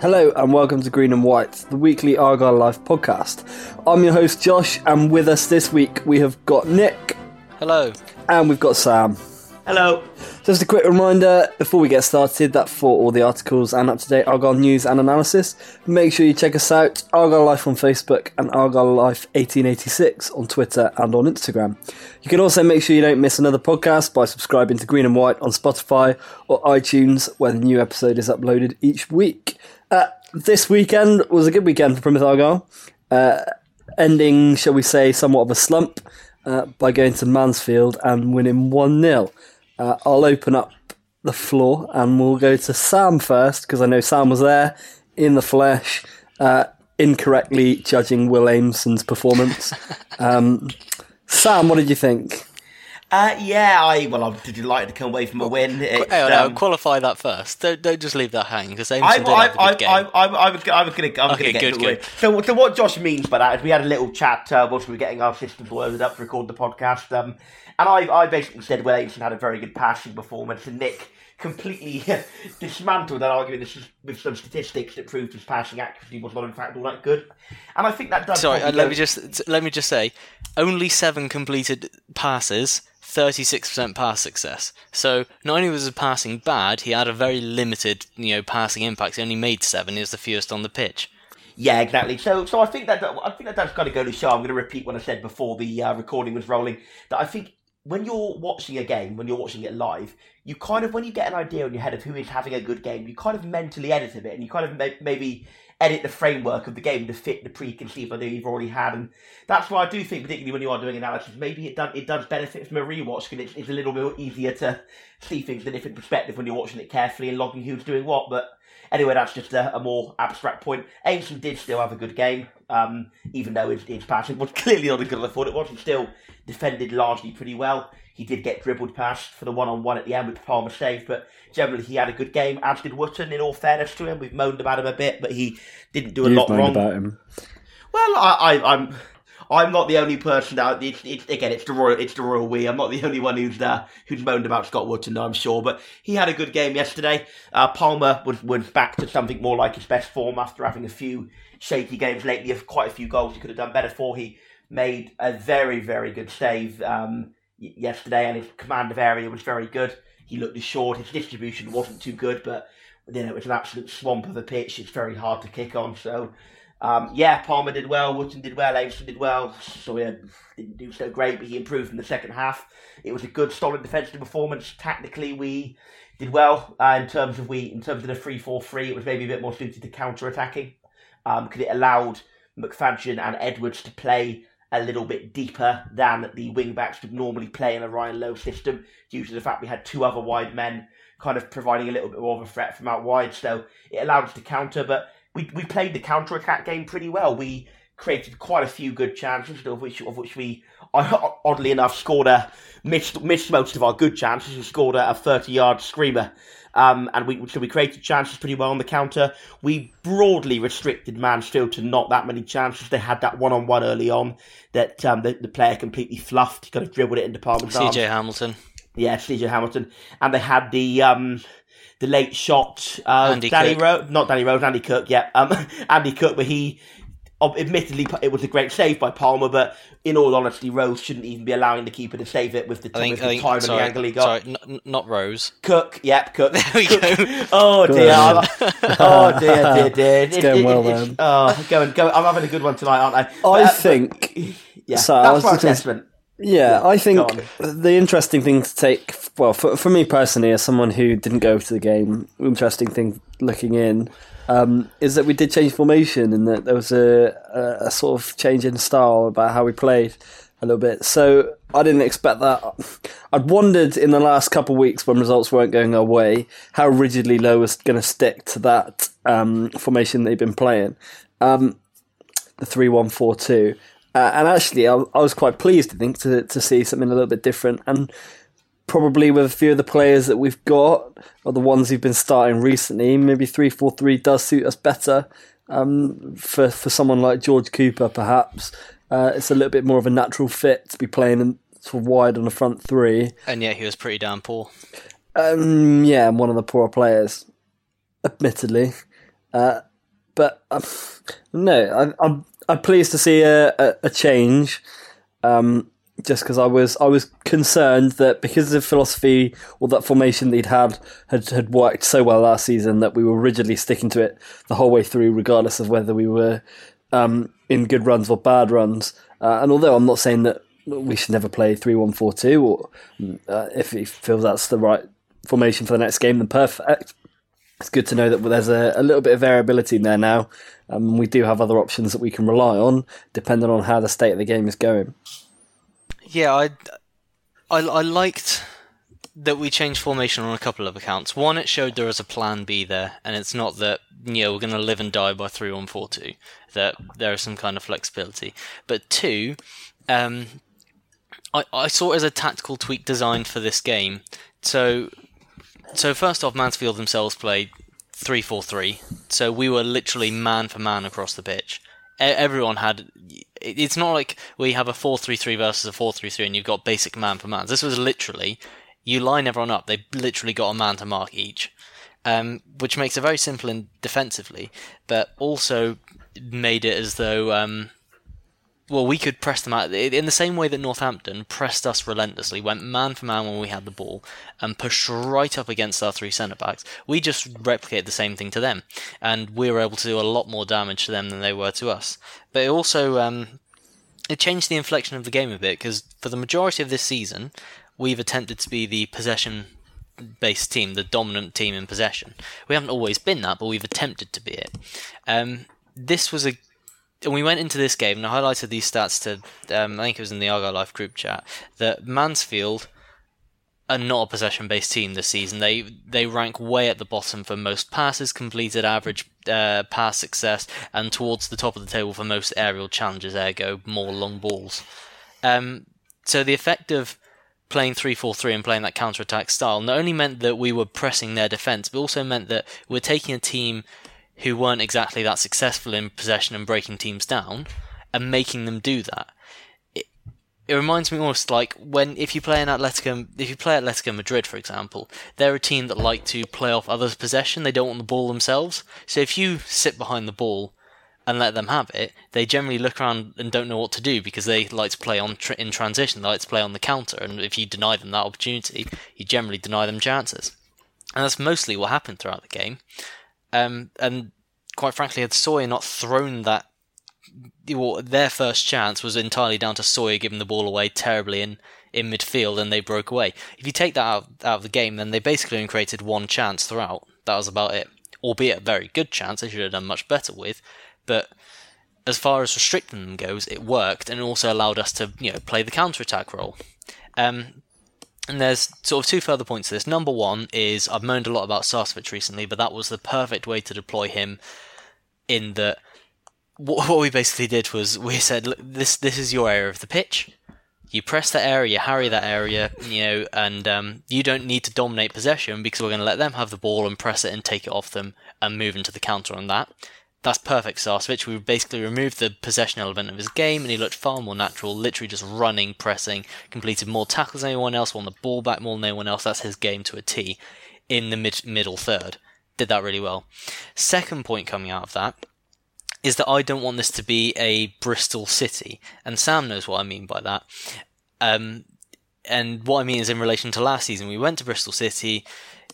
Hello and welcome to Green and White, the weekly Argyle Life podcast. I'm your host Josh, and with us this week we have got Nick. Hello. And we've got Sam. Hello. Just a quick reminder before we get started that for all the articles and up to date Argyle news and analysis, make sure you check us out Argyle Life on Facebook and Argyle Life 1886 on Twitter and on Instagram. You can also make sure you don't miss another podcast by subscribing to Green and White on Spotify or iTunes, where the new episode is uploaded each week. Uh, this weekend was a good weekend for Plymouth Argyle, uh, ending, shall we say, somewhat of a slump uh, by going to Mansfield and winning 1 0. Uh, I'll open up the floor and we'll go to Sam first because I know Sam was there in the flesh, uh, incorrectly judging Will Aimson's performance. um, Sam, what did you think? Uh, yeah, I well, I'm delighted to come away from a win. It, Hang on, um, qualify that first. Don't, don't just leave that hanging because Aimson I, did I, have a good I, game. I, I, I, was, I was gonna, I was Okay, gonna get good, to it. So, so what Josh means by that is we had a little chat uh, whilst we were getting our systems loaded up to record the podcast, um, and I, I basically said well, Aimson had a very good passing performance, and Nick completely dismantled that argument with some statistics that proved his passing accuracy was not in fact all that good. And I think that does. Sorry, uh, let go- me just let me just say, only seven completed passes, thirty-six percent pass success. So not only was his passing bad, he had a very limited, you know, passing impact. He only made seven. He was the fewest on the pitch. Yeah, exactly. So, so I think that I think that does kind of go to show. I'm going to repeat what I said before the uh, recording was rolling. That I think when you're watching a game, when you're watching it live, you kind of when you get an idea in your head of who is having a good game, you kind of mentally edit a bit, and you kind of may- maybe edit the framework of the game to fit the preconceived idea you've already had, and that's why I do think, particularly when you are doing analysis, maybe it does it does benefit from a rewatch because it's, it's a little bit easier to see things in a different perspective when you're watching it carefully and logging who's doing what, but. Anyway, that's just a, a more abstract point. Aimson did still have a good game, um, even though his, his passing was clearly not as good as I thought it was. He still defended largely pretty well. He did get dribbled past for the one on one at the end with Palmer save, but generally he had a good game, as did Wootton, in all fairness to him. We've moaned about him a bit, but he didn't do a You've lot wrong. about him. Well, I, I, I'm. I'm not the only person out. It's, it's again, it's the royal, it's the royal we. I'm not the only one who's uh, who's moaned about Scott Wootton, I'm sure. But he had a good game yesterday. Uh, Palmer was was back to something more like his best form after having a few shaky games lately. Quite a few goals he could have done better for. He made a very very good save um, yesterday, and his command of area was very good. He looked assured. His distribution wasn't too good, but you know it was an absolute swamp of a pitch. It's very hard to kick on. So. Um, yeah, Palmer did well, Wootton did well, Aimson did well. Sawyer didn't do so great, but he improved in the second half. It was a good, solid defensive performance. Tactically, we did well uh, in terms of we in terms of the three four three. It was maybe a bit more suited to counter attacking because it allowed McFadzean and Edwards to play a little bit deeper than the wing backs would normally play in a Ryan Lowe system, due to the fact we had two other wide men kind of providing a little bit more of a threat from out wide. So it allowed us to counter, but we, we played the counter attack game pretty well. We created quite a few good chances, of which of which we oddly enough, scored a missed missed most of our good chances and scored a, thirty yard screamer. Um, and we so we created chances pretty well on the counter. We broadly restricted Mansfield to not that many chances. They had that one on one early on that um, the, the player completely fluffed. He kind of dribbled it into Palmer's arms. CJ Hamilton. Yeah, CJ Hamilton, and they had the um, the late shot. Uh, Andy Danny Cook. Rose, not Danny Rose, Andy Cook. Yeah, um, Andy Cook, where he. Admittedly, it was a great save by Palmer, but in all honesty, Rose shouldn't even be allowing the keeper to save it with the, I think, with I the think time sorry, and the angle he got. sorry, n- n- not Rose. Cook, yep, Cook. There we Cook. go. Oh dear. I'm- oh dear, dear, dear. It's going well, man. Oh, going, going. I'm having a good one tonight, aren't I? I But, uh, think. yeah, so I that's was my just Yeah, I think the interesting thing to take, well, for, for me personally, as someone who didn't go to the game, interesting thing looking in um, is that we did change formation and that there was a, a, a sort of change in style about how we played a little bit. So I didn't expect that. I'd wondered in the last couple of weeks when results weren't going our way how rigidly Lowe was going to stick to that um, formation they've been playing. Um, the three one four two. Uh, and actually, I, I was quite pleased, I think, to to see something a little bit different. And probably with a few of the players that we've got, or the ones who've been starting recently, maybe three four three does suit us better. Um, for for someone like George Cooper, perhaps uh, it's a little bit more of a natural fit to be playing in, sort of wide on the front three. And yet he was pretty damn poor. Um, yeah, I'm one of the poorer players, admittedly. Uh, but um, no, I, I'm I'm pleased to see a, a, a change. Um, just because I was I was concerned that because of philosophy or that formation that he'd had had had worked so well last season that we were rigidly sticking to it the whole way through, regardless of whether we were um, in good runs or bad runs. Uh, and although I'm not saying that we should never play three one four two, or uh, if he feels that's the right formation for the next game, then perfect. It's good to know that there's a, a little bit of variability in there now. Um, we do have other options that we can rely on, depending on how the state of the game is going. Yeah, I, I, I liked that we changed formation on a couple of accounts. One, it showed there was a plan B there, and it's not that you know we're going to live and die by three one four two. That there is some kind of flexibility. But two, um, I I saw it as a tactical tweak designed for this game. So, so first off, Mansfield themselves played three four three. So we were literally man for man across the pitch. Everyone had. It's not like we have a four three three versus a four three three, and you've got basic man for man. This was literally you line everyone up. They literally got a man to mark each, um, which makes it very simple and defensively, but also made it as though. Um, well, we could press them out in the same way that Northampton pressed us relentlessly, went man for man when we had the ball, and pushed right up against our three centre backs. We just replicated the same thing to them, and we were able to do a lot more damage to them than they were to us. But it also um, it changed the inflection of the game a bit because for the majority of this season, we've attempted to be the possession based team, the dominant team in possession. We haven't always been that, but we've attempted to be it. Um, this was a and we went into this game, and I highlighted these stats to, um, I think it was in the Argyle Life group chat, that Mansfield are not a possession-based team this season. They they rank way at the bottom for most passes completed, average uh, pass success, and towards the top of the table for most aerial challenges. Ergo, more long balls. Um, so the effect of playing 3-4-3 and playing that counter-attack style not only meant that we were pressing their defence, but also meant that we're taking a team who weren't exactly that successful in possession and breaking teams down and making them do that. It, reminds me almost like when if you play an Atletico, if you play Atletico Madrid, for example, they're a team that like to play off others' possession. They don't want the ball themselves. So if you sit behind the ball and let them have it, they generally look around and don't know what to do because they like to play on in transition. They like to play on the counter, and if you deny them that opportunity, you generally deny them chances. And that's mostly what happened throughout the game. Um, and quite frankly, had Sawyer not thrown that, well, their first chance was entirely down to Sawyer giving the ball away terribly in, in midfield and they broke away. If you take that out, out of the game, then they basically only created one chance throughout. That was about it. Albeit a very good chance, they should have done much better with. But as far as restricting them goes, it worked and it also allowed us to, you know, play the counter attack role. Um, and there's sort of two further points to this. Number one is I've moaned a lot about Sarcevic recently, but that was the perfect way to deploy him. In that, what, what we basically did was we said, "Look, this this is your area of the pitch. You press that area, you harry that area, you know, and um, you don't need to dominate possession because we're going to let them have the ball and press it and take it off them and move into the counter on that. That's perfect, Sarcevic. We basically removed the possession element of his game, and he looked far more natural. Literally just running, pressing, completed more tackles than anyone else, won the ball back more than anyone else. That's his game to a T. In the mid middle third, did that really well. Second point coming out of that is that I don't want this to be a Bristol City, and Sam knows what I mean by that. Um, and what I mean is in relation to last season, we went to Bristol City,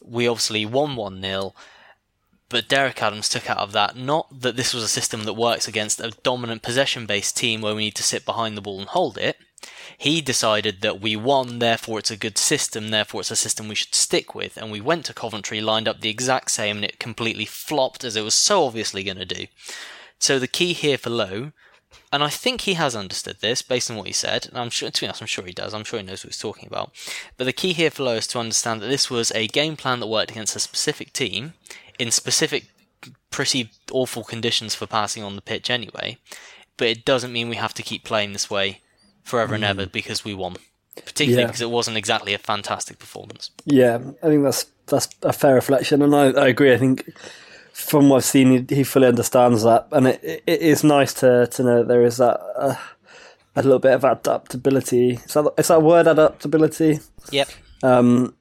we obviously won 1 0, but Derek Adams took out of that not that this was a system that works against a dominant possession based team where we need to sit behind the ball and hold it. He decided that we won, therefore it's a good system, therefore it's a system we should stick with. And we went to Coventry, lined up the exact same, and it completely flopped as it was so obviously going to do. So the key here for Lowe, and I think he has understood this based on what he said, and I'm sure, to be honest, I'm sure he does. I'm sure he knows what he's talking about. But the key here for Lowe is to understand that this was a game plan that worked against a specific team in specific, pretty awful conditions for passing on the pitch anyway. But it doesn't mean we have to keep playing this way forever and ever because we won. Particularly Yeah. because it wasn't exactly a fantastic performance. Yeah, I think that's that's a fair reflection, and I, I agree. I think from what I've seen, he, he fully understands that, and it, it, it is nice to to know there is that uh, a little bit of adaptability. Is that is that word adaptability? Yep. Um,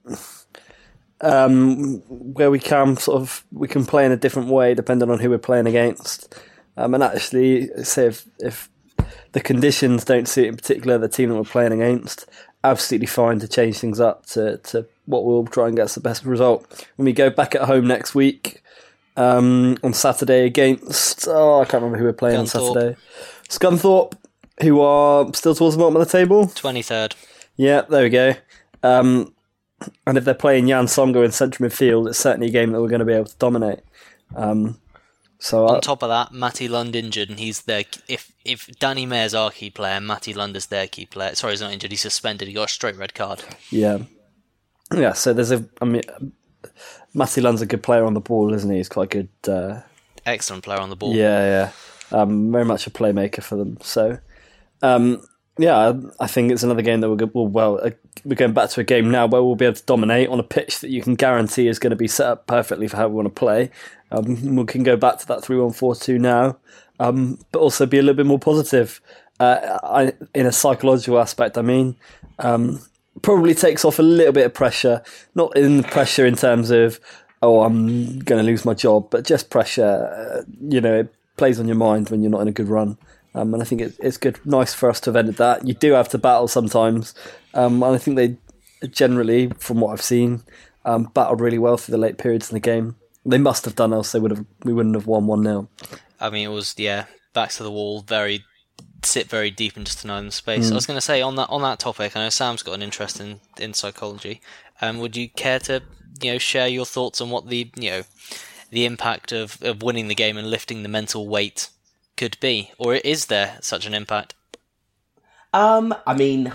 um, where we can sort of we can play in a different way depending on who we're playing against. Um, and actually, say if if the conditions don't suit in particular the team that we're playing against, absolutely fine to change things up to, to what we'll try and get us the best result. When we go back at home next week um, on Saturday against oh I can't remember who we're playing on Saturday. Scunthorpe, who are still towards the bottom of the table. 23rd. Yeah, there we go. Um, and if they're playing Yann Songo'o in central midfield, it's certainly a game that we're going to be able to dominate. Um, so I, On top of that, Matty Lund injured, and he's their. If if Danny Mayor's our key player, Matty Lund is their key player. Sorry, he's not injured. He's suspended. He got a straight red card. yeah, yeah. So there's a. I mean, Matty Lund's a good player on the ball, isn't he? He's quite a good. Uh, Excellent player on the ball. Yeah, yeah. Um, very much a playmaker for them. So, um, yeah, I- think it's another game that we're well, uh, we're going back to a game now where we'll be able to dominate on a pitch that you can guarantee is going to be set up perfectly for how we want to play. Um, we can go back to that three-one-four-two now, um, but also be a little bit more positive uh, I, in a psychological aspect. I mean, um, probably takes off a little bit of pressure, not in the pressure in terms of oh I'm going to lose my job, but just pressure. Uh, you know, it plays on your mind when you're not in a good run. Um, and I think it, it's good, nice for us to have ended that. You do have to battle sometimes, um, and I think they generally, from what I've seen, um, battled really well through the late periods in the game. They must have done, else they would have. We wouldn't have won one 0 I mean, it was yeah, backs to the wall, very sit very deep and just deny them space. Mm. I was going to say on that on that topic. I know Sam's got an interest in in psychology. Um, would you care to you know share your thoughts on what the you know the impact of of winning the game and lifting the mental weight could be, or is there such an impact? Um, I mean,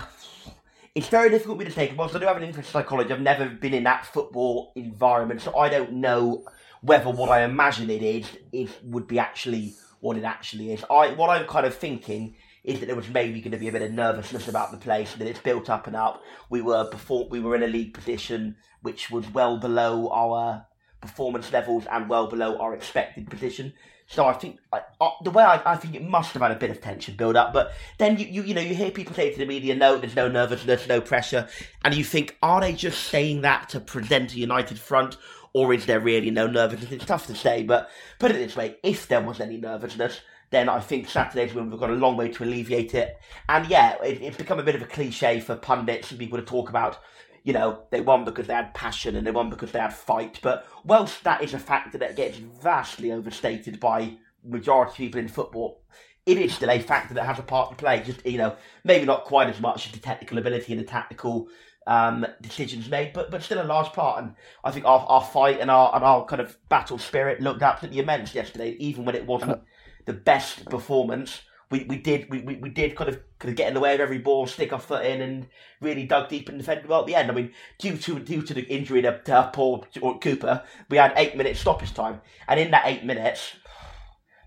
it's very difficult for me to take. Whilst I do have an interest in psychology, I've never been in that football environment, so I don't know whether what I imagine it is would be actually what it actually is. I what I'm kind of thinking is that there was maybe going to be a bit of nervousness about the place, that it's built up and up. We were before we were in a league position which was well below our performance levels and well below our expected position. So I think I, uh, the way I, I think it must have had a bit of tension build up, but then you, you you know you hear people say to the media, no, there's no nervousness, no pressure, and you think, are they just saying that to present a united front, or is there really no nervousness? It's tough to say, but put it this way: if there was any nervousness, then I think Saturday's win we've got a long way to alleviate it. And yeah, it, it's become a bit of a cliche for pundits and people to talk about you know, they won because they had passion and they won because they had fight. But whilst that is a factor that gets vastly overstated by majority of people in football, it is still a factor that has a part to play. Just you know, maybe not quite as much as the technical ability and the tactical um, decisions made, but but still a large part. And I think our, our fight and our and our kind of battle spirit looked absolutely immense yesterday, even when it wasn't the best performance. We, we did we, we, we did kind of kind of get in the way of every ball, stick our foot in, and really dug deep and defended well at the end. I mean, due to due to the injury to, to Paul Cooper, we had eight minutes stoppage time, and in that eight minutes,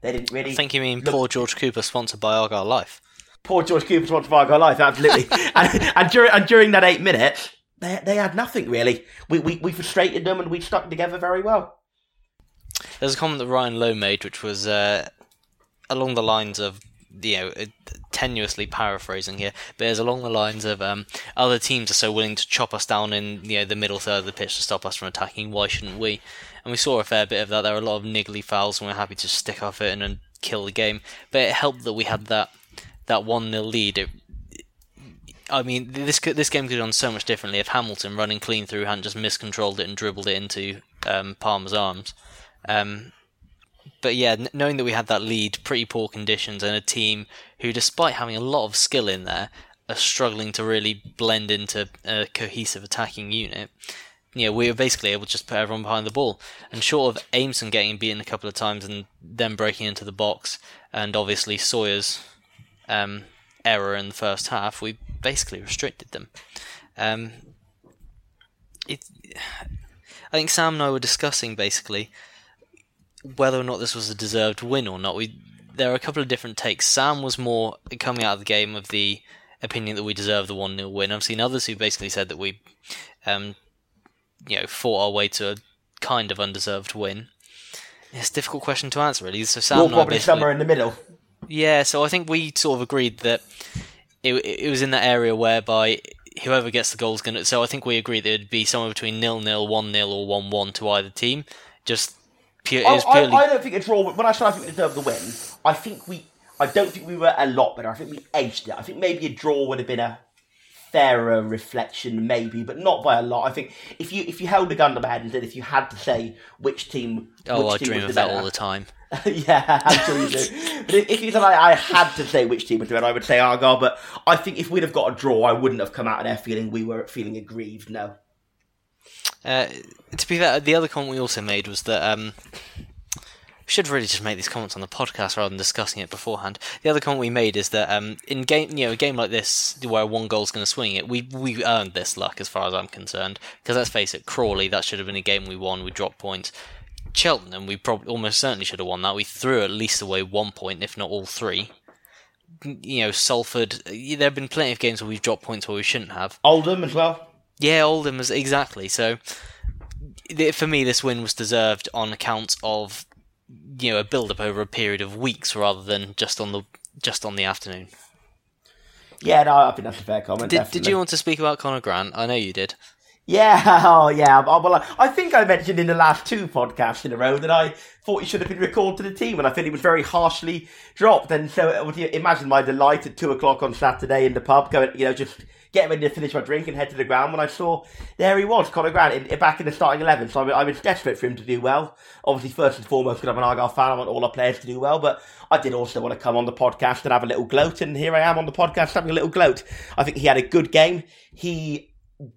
they didn't really. I think you mean look- poor George Cooper, sponsored by Argyle Life. Poor George Cooper's sponsored by Argyle life, absolutely. and, and, during, and during that eight minutes, they, they had nothing really. We, we, we frustrated them and we stuck together very well. There's a comment that Ryan Lowe made, which was uh, along the lines of, you know, uh, tenuously paraphrasing here, but it's along the lines of um, other teams are so willing to chop us down in you know the middle third of the pitch to stop us from attacking. Why shouldn't we? And we saw a fair bit of that. There were a lot of niggly fouls, and we're happy to stick our foot in and kill the game. But it helped that we had that that one 0 lead. It, I mean, this this game could have gone so much differently if Hamilton running clean through hadn't just miscontrolled it and dribbled it into um, Palmer's arms. Um, but yeah, knowing that we had that lead, pretty poor conditions, and a team who, despite having a lot of skill in there, are struggling to really blend into a cohesive attacking unit. Know, we were basically able to just put everyone behind the ball. And short of Aimson getting beaten a couple of times and then breaking into the box, and obviously Sawyer's um, error in the first half, we basically restricted them. Um, it, I think Sam and I were discussing basically whether or not this was a deserved win or not. We there are a couple of different takes. Sam was more coming out of the game of the opinion that we deserved the one 0 win. I've seen others who basically said that we, um, you know, fought our way to a kind of undeserved win. It's a difficult question to answer, really. So Sam, You're probably somewhere in the middle. Yeah, so I think we sort of agreed that it it was in that area whereby whoever gets the goal is going to. So I think we agreed that it'd be somewhere between nil nil, one 0 or one one to either team. Just pure, I, purely... I, I, don't think a draw. When I said I think we deserved the win, I think we. I don't think we were a lot better. I think we edged it. I think maybe a draw would have been a fairer reflection, maybe, but not by a lot. I think if you if you held a gun to my head and said if you had to say which team, oh, which I team dream was of that better, all the time. yeah, I'm sure you do. but if you said I, I, had to say which team would do it, I would say ah, Argyle. But I think if we'd have got a draw, I wouldn't have come out of there feeling we were feeling aggrieved. No. Uh, to be fair, the other comment we also made was that um, we should really just make these comments on the podcast rather than discussing it beforehand. The other comment we made is that um, in game, you know, a game like this where one goal is going to swing it, we we earned this luck as far as I'm concerned. Because let's face it, Crawley, that should have been a game we won. We dropped points. Cheltenham, we probably almost certainly should have won that. We threw at least away one point, if not all three. You know, Salford. There have been plenty of games where we've dropped points where we shouldn't have. Oldham as well. Yeah, Oldham was exactly. So, for me, this win was deserved on account of you know a build up over a period of weeks rather than just on the just on the afternoon. Yeah, no, I think that's a fair comment. Did, did you want to speak about Conor Grant? I know you did. Yeah, oh yeah. Well, I think I mentioned in the last two podcasts in a row that I thought he should have been recalled to the team, and I think he was very harshly dropped. And so, imagine my delight at two o'clock on Saturday in the pub, going, you know, just getting ready to finish my drink and head to the ground when I saw there he was, Conor Grant, in, back in the starting 11. So I, I was desperate for him to do well. Obviously, first and foremost, because I'm an Argyle fan, I want all our players to do well, but I did also want to come on the podcast and have a little gloat, and here I am on the podcast having a little gloat. I think he had a good game. He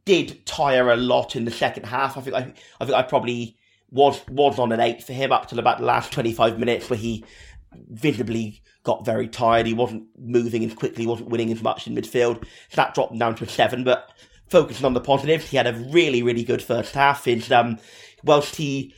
did tire a lot in the second half. I think I, I think I probably was was on an eight for him up till about the last 25 minutes where he visibly got very tired. He wasn't moving as quickly, wasn't winning as much in midfield. So that dropped down to a seven. But focusing on the positives, he had a really, really good first half. His um, whilst he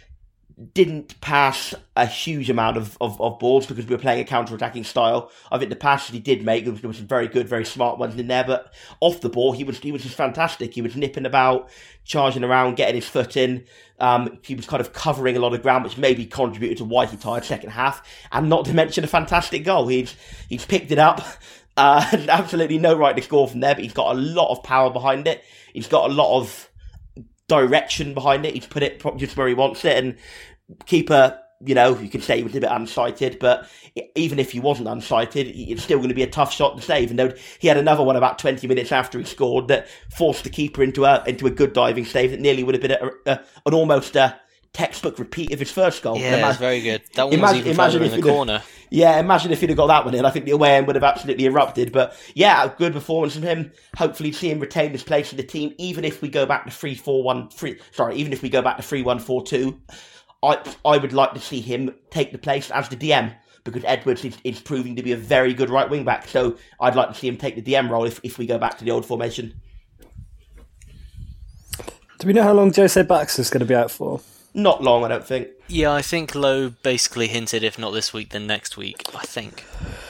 didn't pass a huge amount of, of, of balls because we were playing a counter-attacking style. I think the passes he did make, there was, there was some very good, very smart ones in there, but off the ball, he was he was just fantastic. He was nipping about, charging around, getting his foot in. Um, he was kind of covering a lot of ground, which maybe contributed to why he tired second half, and not to mention a fantastic goal. He's he's picked it up. Uh, absolutely no right to score from there, but he's got a lot of power behind it. He's got a lot of direction behind it. He's put it just where he wants it, and keeper, you know, you could say he was a bit unsighted, but even if he wasn't unsighted, it's still going to be a tough shot to save. And he had another one about 20 minutes after he scored that forced the keeper into a into a good diving save that nearly would have been a, a, an almost a textbook repeat of his first goal. Yeah, imagine, very good. That one imagine, was even imagine in the corner. Yeah, imagine if he'd have got that one in. I think the away end would have absolutely erupted. But yeah, a good performance from him. Hopefully, see him retain his place in the team, even if we go back to three four one three. Sorry, even if we go back to three one four two. I I would like to see him take the place as the DM because Edwards is, is proving to be a very good right wing back. So I'd like to see him take the DM role if, if we go back to the old formation. Do we know how long Jose Baxter's going to be out for? Not long, I don't think. Yeah, I think Lowe basically hinted if not this week, then next week. I think.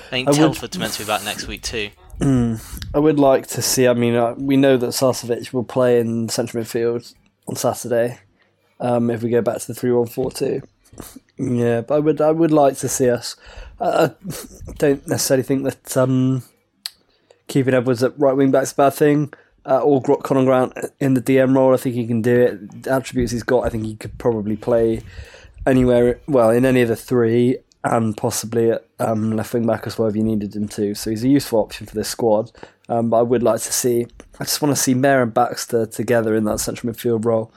I think I would- Telford's meant to be back next week too. I would like to see. I mean, uh, we know that Sarcevic will play in central midfield on Saturday. Um, if we go back to the three-one-four-two, yeah, but I would, I would like to see us. Uh, I don't necessarily think that um, keeping Edwards at right wing back's a bad thing. Uh, or Gro- Conor Grant in the DM role, I think he can do it. The attributes he's got, I think he could probably play anywhere. Well, in any of the three, and possibly at um, left wing back as well if you needed him to. So he's a useful option for this squad. Um, but I would like to see. I just want to see Mayor and Baxter together in that central midfield role,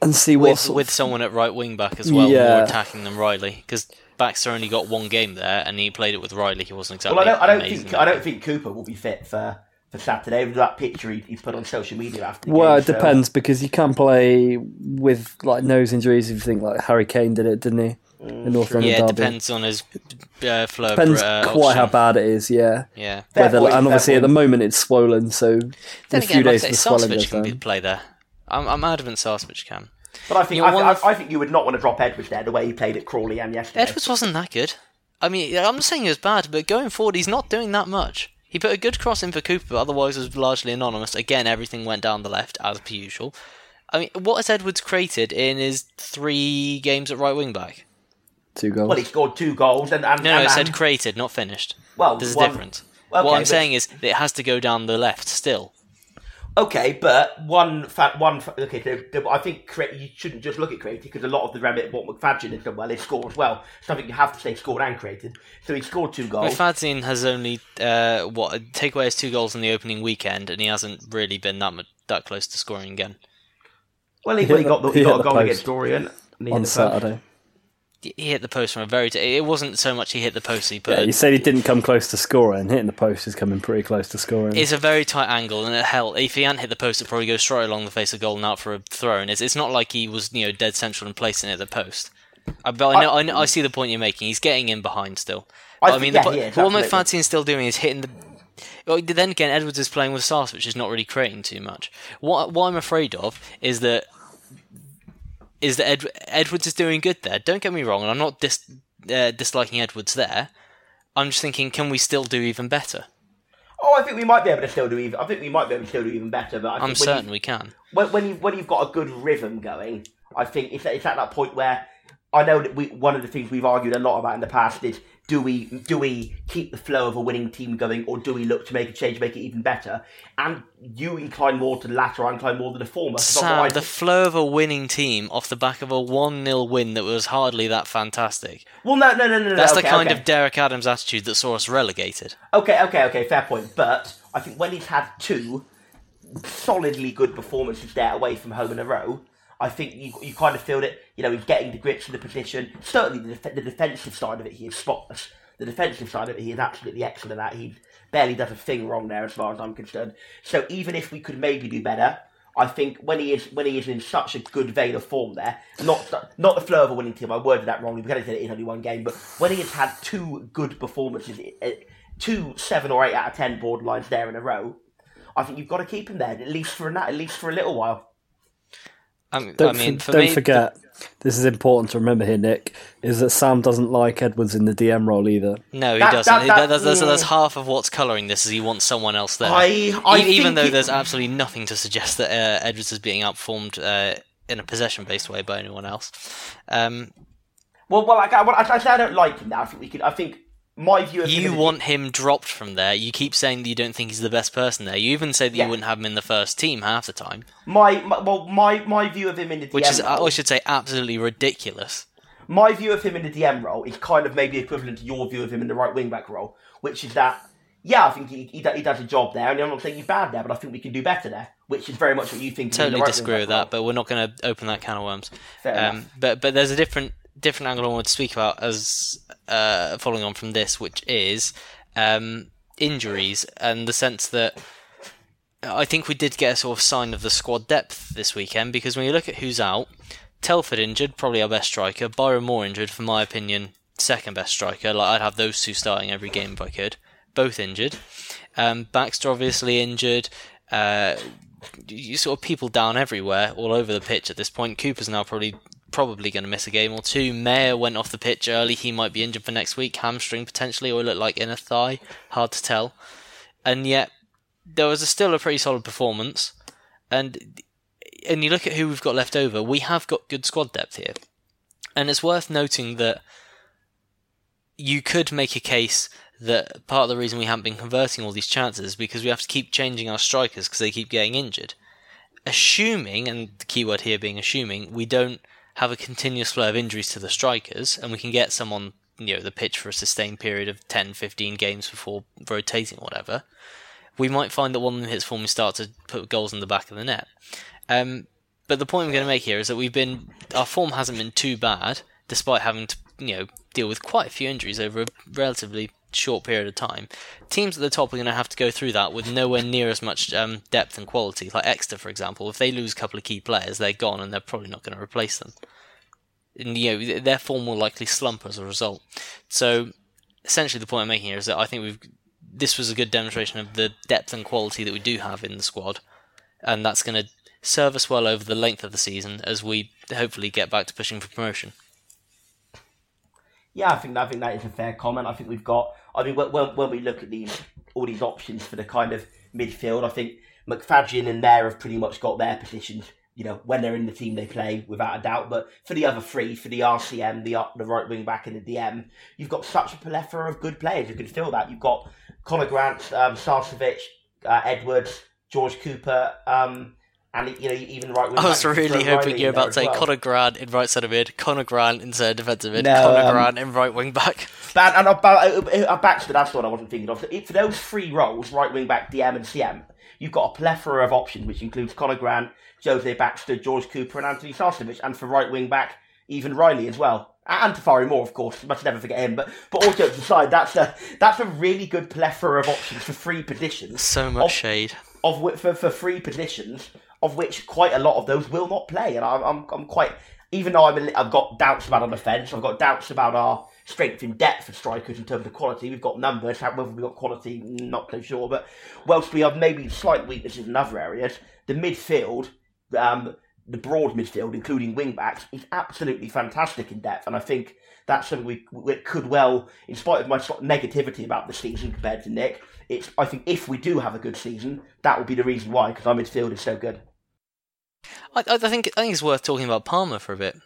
and see what With, sort with of- someone at right wing back as well, Yeah. more attacking than Riley, because Baxter only got one game there, and he played it with Riley. He wasn't exactly. Well, I don't, I don't think I don't think Cooper will be fit for, for Saturday. With that picture he, he's put on social media after. Well, game, it so- depends because you can't play with like nose injuries. If you think like Harry Kane did it, didn't he? in North London Yeah, it derby. depends on his uh, flow. of, Depends uh, quite how bad it is. Yeah. Yeah. Whether, point, and obviously at the moment it's swollen, so in Then a again, few like I days say, the swelling Sarcevic goes can be, down. play there. I'm, I'm adamant Sarcevic can. But I think You know, I, one I, of- I think you would not want to drop Edwards there the way he played at Crawley and yesterday. Edwards wasn't that good. I mean, I'm not saying he was bad, but going forward, he's not doing that much. He put a good cross in for Cooper, but otherwise was largely anonymous. Again, everything went down the left, as per usual. I mean, what has Edwards created in his three games at right wing back? Two goals. Well, he scored two goals and and, No, no, and, it said created, not finished. Well, There's a one- difference. okay, what I'm but- saying is that it has to go down the left still. Okay, but one fa- one fa- okay. The, the, I think cre- you shouldn't just look at created because a lot of the remit what McFadzean has done well is score as well. Something you have to say scored and created. So he scored two goals. McFadzean has only uh, what take away his two goals in the opening weekend, and he hasn't really been that much, that close to scoring again. well, he, He well, he got the, the- he he got a goal post against Dorian and he hit on Saturday. post. Saturday. He hit the post from a very. T- it wasn't so much he hit the post; he put. Yeah, you said he didn't come close to scoring. Hitting the post is coming pretty close to scoring. It's a very tight angle, and it hell, if he hadn't hit the post, it'd probably goes straight along the face of goal and out for a throw. And it's, it's not like he was, you know, dead central and placing it at the post. Uh, but I know, I, know, I see the point you're making. He's getting in behind still. I But I, mean, yeah, the, he is, what absolutely. McFadzean's still doing is hitting the. Well, then again, Edwards is playing with Sars, which is not really creating too much. What what I'm afraid of is that is that Ed, Edwards is doing good there. Don't get me wrong, and I'm not dis, uh, disliking Edwards there. I'm just thinking, can we still do even better? Oh, I think we might be able to still do even. I think we might be able to still do even better. But I think I'm certain we can. when, when you when you've got a good rhythm going, I think it's, it's at that point where I know that we one of the things we've argued a lot about in the past is do we do we keep the flow of a winning team going or do we look to make a change, make it even better? And you incline more to the latter, I incline more to the former. Sam, the flow of a winning team off the back of a 1 0 win that was hardly that fantastic. well, no, no, no, no, no. That's okay, the kind okay. of Derek Adams attitude that saw us relegated. Okay, okay, okay, fair point. But I think when he's had two solidly good performances there away from home in a row, I think you, you kind of feel that you know he's getting the grips of the position. Certainly, the, def- the defensive side of it, he is spotless. The defensive side of it, he is absolutely excellent at. That. He barely does a thing wrong there, as far as I'm concerned. So even if we could maybe do better, I think when he is when he is in such a good vein of form there, not not the flow of a winning team. I worded that wrongly because I said it is only one game, but when he has had two good performances, eh, two seven or eight out of ten borderlines there in a row, I think you've got to keep him there at least for a at least for a little while. I, Don't, I mean, for- for don't me, forget, this is important to remember here, Nick, is that Sam doesn't like Edwards in the DM role either. No, he That- doesn't. that- that- That's, that's, that's half of what's colouring this is he wants someone else there. I- I E- even though it- there's absolutely nothing to suggest that uh, Edwards is being outformed uh, in a possession-based way by anyone else. Um, Well, well, I, well, I, I I don't like him now. I think we could. I think my view of him you want him dropped from there. You keep saying that you don't think he's the best person there. You even say that Yeah. you wouldn't have him in the first team half the time, my, my well my my view of him in the DM which is, role, I should say, absolutely ridiculous. my view of him in the DM role is kind of maybe equivalent to your view of him in the right wing back role, which is that yeah, I think he, he, he does a job there, and I'm not saying he's bad there, but I think we can do better there, which is very much what you think. Totally right disagree with that, role. but we're not going to open that can of worms. Fair Um, but but there's a different different angle I want to speak about as uh, following on from this, which is um, injuries and the sense that I think we did get a sort of sign of the squad depth this weekend because when you look at who's out, Telford injured, probably our best striker. Byron Moore injured, for my opinion, second best striker. Like I'd have those two starting every game if I could. Both injured. Um, Baxter obviously injured. Uh, you sort of people down everywhere, all over the pitch at this point. Cooper's now probably probably going to miss a game or two. Mayor went off the pitch early. He might be injured for next week, hamstring potentially, or look like inner thigh. Hard to tell. And yet, there was a, still a pretty solid performance. And and you look at who we've got left over. We have got good squad depth here, and it's worth noting that you could make a case that part of the reason we haven't been converting all these chances is because we have to keep changing our strikers because they keep getting injured. Assuming, and the key word here being assuming, we don't have a continuous flow of injuries to the strikers and we can get someone you know the pitch for a sustained period of 10 15 games before rotating whatever. We might find that one of them hits form and start to put goals in the back of the net. Um, but the point I'm going to make here is that we've been our form hasn't been too bad despite having to you know deal with quite a few injuries over a relatively short period of time. Teams at the top are going to have to go through that with nowhere near as much um, depth and quality. Like Exeter, for example, if they lose a couple of key players, they're gone and they're probably not going to replace them. And, you know, their form will likely slump as a result. So, essentially, the point I'm making here is that I think we've this was a good demonstration of the depth and quality that we do have in the squad, and that's going to serve us well over the length of the season as we hopefully get back to pushing for promotion. Yeah, I think I think that is a fair comment. I think we've got. I mean, when, when we look at these all these options for the kind of midfield, I think McFadzean and Mayor have pretty much got their positions. You know, when they're in the team, they play without a doubt. But for the other three, for the RCM, the the right wing back, and the DM, you've got such a plethora of good players who can fill that. You've got Conor Grant, um, Sarcevic, uh, Edwards, George Cooper. Um, and you know, even right wing. I was really hoping you were about to say well. Conor Grant in right centre mid, Conor Grant in centre defensive mid, no, Conor um, Grant in right wing back. But and about uh, back to that's what I wasn't thinking of. For those three roles, right wing back, DM, and CM, you've got a plethora of options, which includes Conor Grant, Jose Baxter, George Cooper, and Anthony Sarcevic, and for right wing back, even Riley as well. And Tafari Moore, of course, must never forget him. But but all jokes aside, that's a that's a really good plethora of options for three positions. So much of, shade of for for three positions of which quite a lot of those will not play. And I'm, I'm, I'm quite, even though I'm, I've got doubts about our defence, I've got doubts about our strength in depth of strikers in terms of quality. We've got numbers, whether we've got quality, not so sure. But whilst we have maybe slight weaknesses in other areas, the midfield, um, the broad midfield, including wing backs, is absolutely fantastic in depth. And I think that's something we, we could well, in spite of my sort of negativity about the season compared to Nick, it's I think if we do have a good season, that will be the reason why, because our midfield is so good. I, I think I think it's worth talking about Palmer for a bit.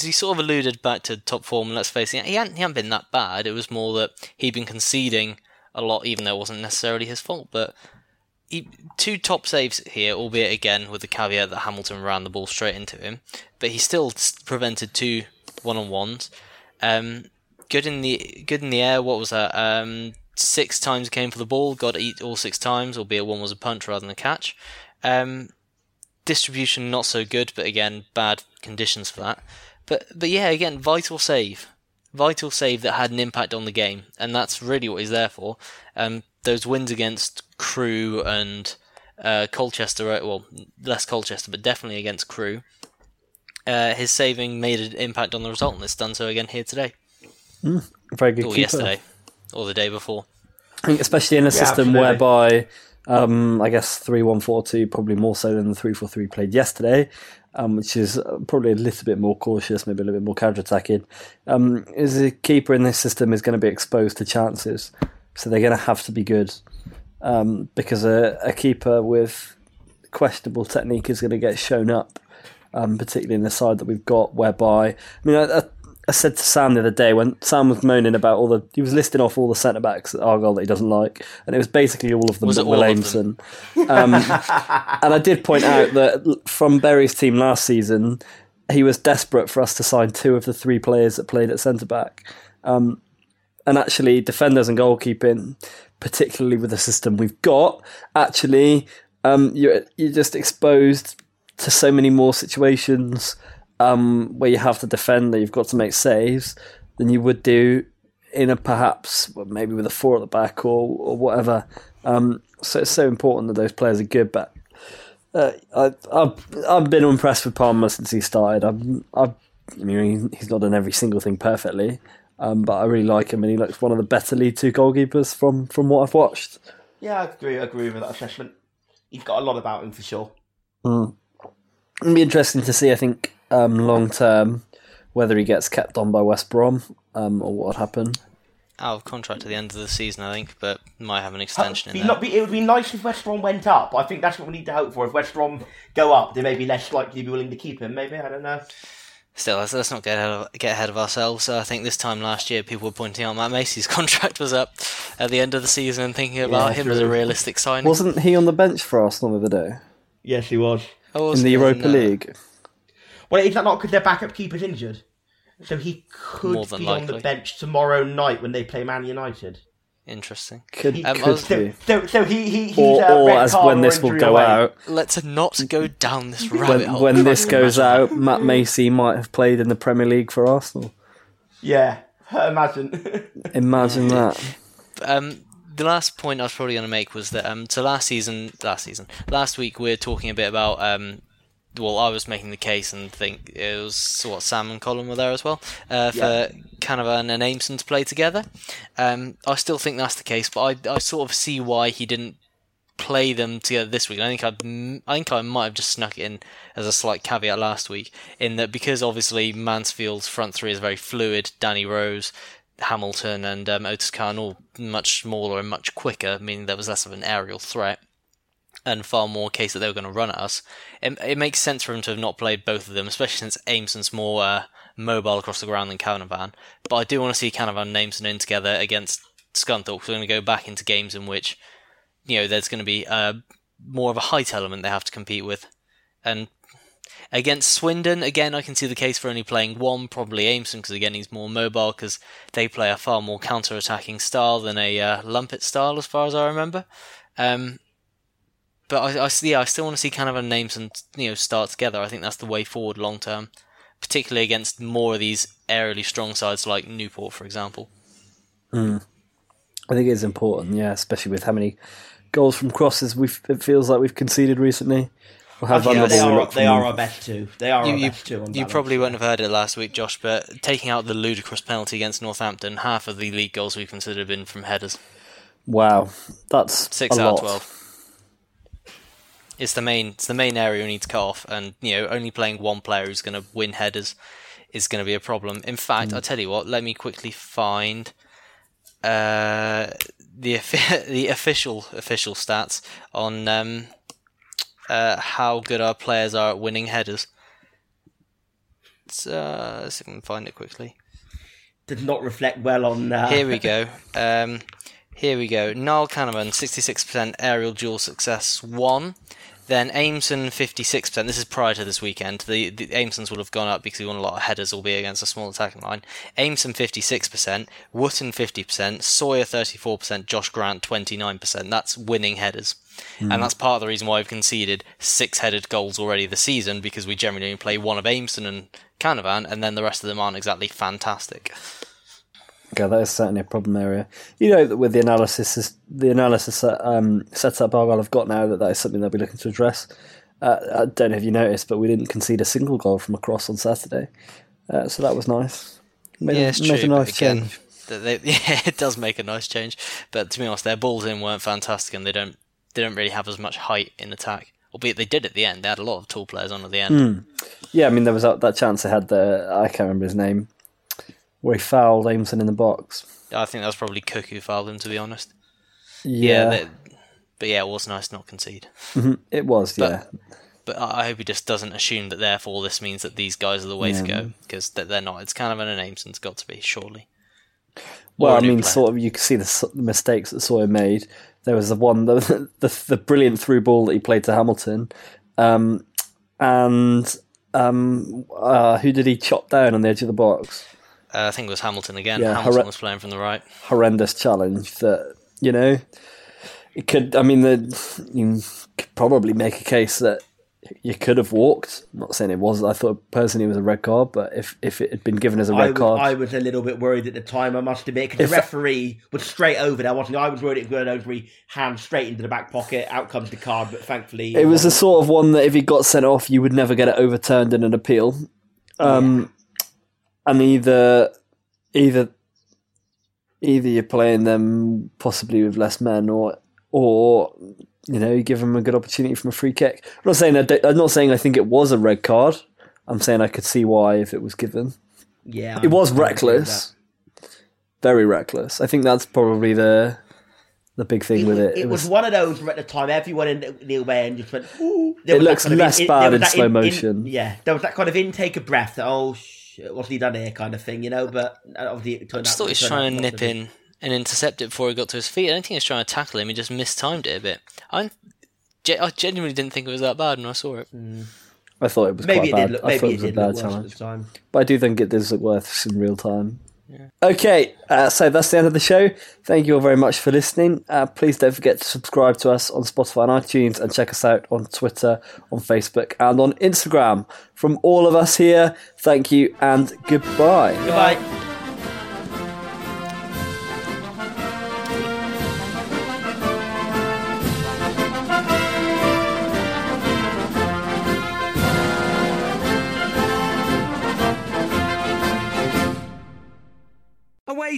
He sort of alluded back to top form, let's face it, he hadn't, he hadn't been that bad. It was more that he'd been conceding a lot, even though it wasn't necessarily his fault. But he, two top saves here, albeit again with the caveat that Hamilton ran the ball straight into him. But he still prevented two one-on-ones. Um, good in the good in the air. What was that? Um, six times came for the ball, got to eat all six times, albeit one was a punch rather than a catch. Um, distribution not so good, but again bad conditions for that. But but yeah, again vital save, vital save that had an impact on the game, and that's really what he's there for. Um, those wins against Crewe and uh, Colchester, uh, well less Colchester, but definitely against Crewe. Uh, his saving made an impact on the result, and it's done so again here today. Mm, very good. Or keeper. yesterday, or the day before. especially in a yeah, system absolutely. whereby um, I guess three one four two probably more so than the three four three played yesterday, um, which is uh, probably a little bit more cautious, maybe a little bit more counter attacking. Um, is a keeper in this system is going to be exposed to chances, so they're going to have to be good um, because a, a, keeper with questionable technique is going to get shown up. Um, particularly in the side that we've got, whereby I mean, I, I said to Sam the other day when Sam was moaning about all the he was listing off all the centre backs at Argyle that he doesn't like, and it was basically all of them was but Will Aimson. Um, and I did point out that from Bury's team last season, he was desperate for us to sign two of the three players that played at centre back. Um, and actually, defenders and goalkeeping, particularly with the system we've got, actually, um, you're you're just exposed to so many more situations um, where you have to defend that you've got to make saves than you would do in a perhaps well, maybe with a four at the back or or whatever. Um, so it's so important that those players are good. But uh, I, have I've been impressed with Palmer since he started. I've, I've, I mean, he's not done every single thing perfectly, um, but I really like him, and he looks one of the better League Two goalkeepers from from what I've watched. Yeah, I agree. I agree with that assessment. He's got a lot about him for sure. Mm. It'll be interesting to see. I think um, long term, whether he gets kept on by West Brom um, or what would happen. Out of contract at the end of the season, I think, but might have an extension Be in there. not- be- it would be nice if West Brom went up. I think that's what we need to hope for. If West Brom go up, they may be less likely to be willing to keep him. Maybe I don't know. Still, let's, let's not get ahead of get ahead of ourselves. I think this time last year, people were pointing out Matt Macey's contract was up at the end of the season and thinking about him as a realistic signing. Wasn't he on the bench for Arsenal the other day Yes, he was. Oh, in the wasn't Europa no. League? Well, is that not because their backup keeper's injured? So he could More than be on the bench tomorrow night when they play Man United. Interesting. Could, He- Um, could was- be. So, so he, he he's Or, a or as when this will go away. out, Let's not go down this rabbit when, hole. when this goes imagine. out, Matt Macey might have played in the Premier League for Arsenal. Yeah, imagine. Imagine that. Um, the last point I was probably going to make was that um, so last season, last season, last week we were talking a bit about um, well, I was making the case and think it was what Sam and Colin were there as well uh, for Yeah. Canavan and Aimson to play together. Um, I still think that's the case, but I, I sort of see why he didn't play them together this week. I think I, I think I might have just snuck it in as a slight caveat last week in that because obviously Mansfield's front three is very fluid. Danny Rose, Hamilton, and um, Otis Khan all much smaller and much quicker, meaning there was less of an aerial threat and far more case that they were going to run at us. It, it makes sense for him to have not played both of them, especially since Aimson's more uh, mobile across the ground than Canavan. But I do want to see Canavan and Aimson in together against Scunthorpe. We're going to go back into games in which you know there's going to be uh, more of a height element they have to compete with, and against Swindon again I can see the case for only playing one, probably Aimson because again he's more mobile because they play a far more counter-attacking style than a uh, Lumpet style as far as I remember. Um, but I, I yeah, I still want to see kind of a names and you know start together. I think that's the way forward long term, particularly against more of these aerially strong sides like Newport, for example. Hmm. I think it's important, yeah, especially with how many goals from crosses we've it feels like we've conceded recently. Or how Yeah, they are. They are our best two. They are You, our you, best two. On you probably won't have heard it last week, Josh, but taking out the ludicrous penalty against Northampton, half of the league goals we've considered have been from headers. Wow, that's Six a out of twelve. It's the main. It's the main area we need to cut off, and you know, only playing one player who's going to win headers is going to be a problem. In fact, I'll tell you what. Let me quickly find uh, the the official official stats on um, uh, how good our players are at winning headers. So, uh, let's see if I can find it quickly. Did not reflect well on. Uh, Here we go. Um, here we go. Niall Canavan, 66% aerial duel success, 1. Then Aimson, 56%. This is prior to this weekend. The, the Aimsons would have gone up because he won a lot of headers, albeit against a small attacking line. Aimson, 56%. Wotton, 50%. Sawyer, 34%. Josh Grant, 29%. That's winning headers. Hmm. And that's part of the reason why we've conceded six headed goals already this season because we generally only play one of Aimson and Canavan, and then the rest of them aren't exactly fantastic. Okay, that is certainly a problem area. You know that with the analysis, the analysis um, setup Argyle have got now, that that is something they'll be looking to address. Uh, I don't know if you noticed, but we didn't concede a single goal from across on Saturday, uh, so that was nice. Made, yeah, it's made true. a nice again, change. they, yeah, it does make a nice change. But to be honest, their balls in weren't fantastic, and they don't they don't really have as much height in attack. Albeit they did at the end. They had a lot of tall players on at the end. Hmm. Yeah, I mean there was that, that chance they had the I can't remember his name, where he fouled Aimson in the box. I think that was probably Cook who fouled him, to be honest. Yeah, they- but yeah, it was nice not concede. it was. But- yeah, But I hope he just doesn't assume that therefore this means that these guys are the way to go because they're not. It's kind of an Aimson's got to be surely. Well, I mean, player. sort of. You can see the s- mistakes that Sawyer made. There was the one, the the, the brilliant through ball that he played to Hamilton, um, and um, uh, who did he chop down on the edge of the box? Uh, I think it was Hamilton again. Yeah, Hamilton horre- was playing from the right. Horrendous challenge that you know. It could. I mean, the you could probably make a case that you could have walked. I'm not saying it was. I thought personally it was a red card, but if if it had been given as a red was, card, I was a little bit worried at the time, I must admit, because the referee was straight over there, wasn't he? I was worried it was going over, he hand straight into the back pocket, out comes the card, but thankfully. It was the sort of one that if he got sent off, you would never get it overturned in an appeal. Um, And either, either, either you're playing them possibly with less men, or, or you know, you give them a good opportunity from a free kick. I'm not saying I i'm not saying I think it was a red card. I'm saying I could see why if it was given. Yeah, It was I'm- I'm reckless, very reckless. I think that's probably the the big thing with it. It, was, one of those where at the time everyone in the away end just went. Ooh. It There was looks of less bad was in that slow motion. yeah, there was that kind of intake of breath. That oh shit, what's he done here? Kind of thing, you know. But uh, obviously, it turned I just out. thought he was trying to nip in and intercept it before he got to his feet. I don't think he was trying to tackle him. He just mistimed it a bit. I, ge- I genuinely didn't think it was that bad when I saw it. I thought it was Maybe quite it bad. did look. I Maybe thought it it was a did bad look worse at the time. But I do think it does look worth in real time. Okay, uh, so that's the end of the show. Thank you all very much for listening. Uh, please don't forget to subscribe to us on Spotify and iTunes and check us out on Twitter, on Facebook, and on Instagram. From all of us here, thank you and goodbye. Goodbye.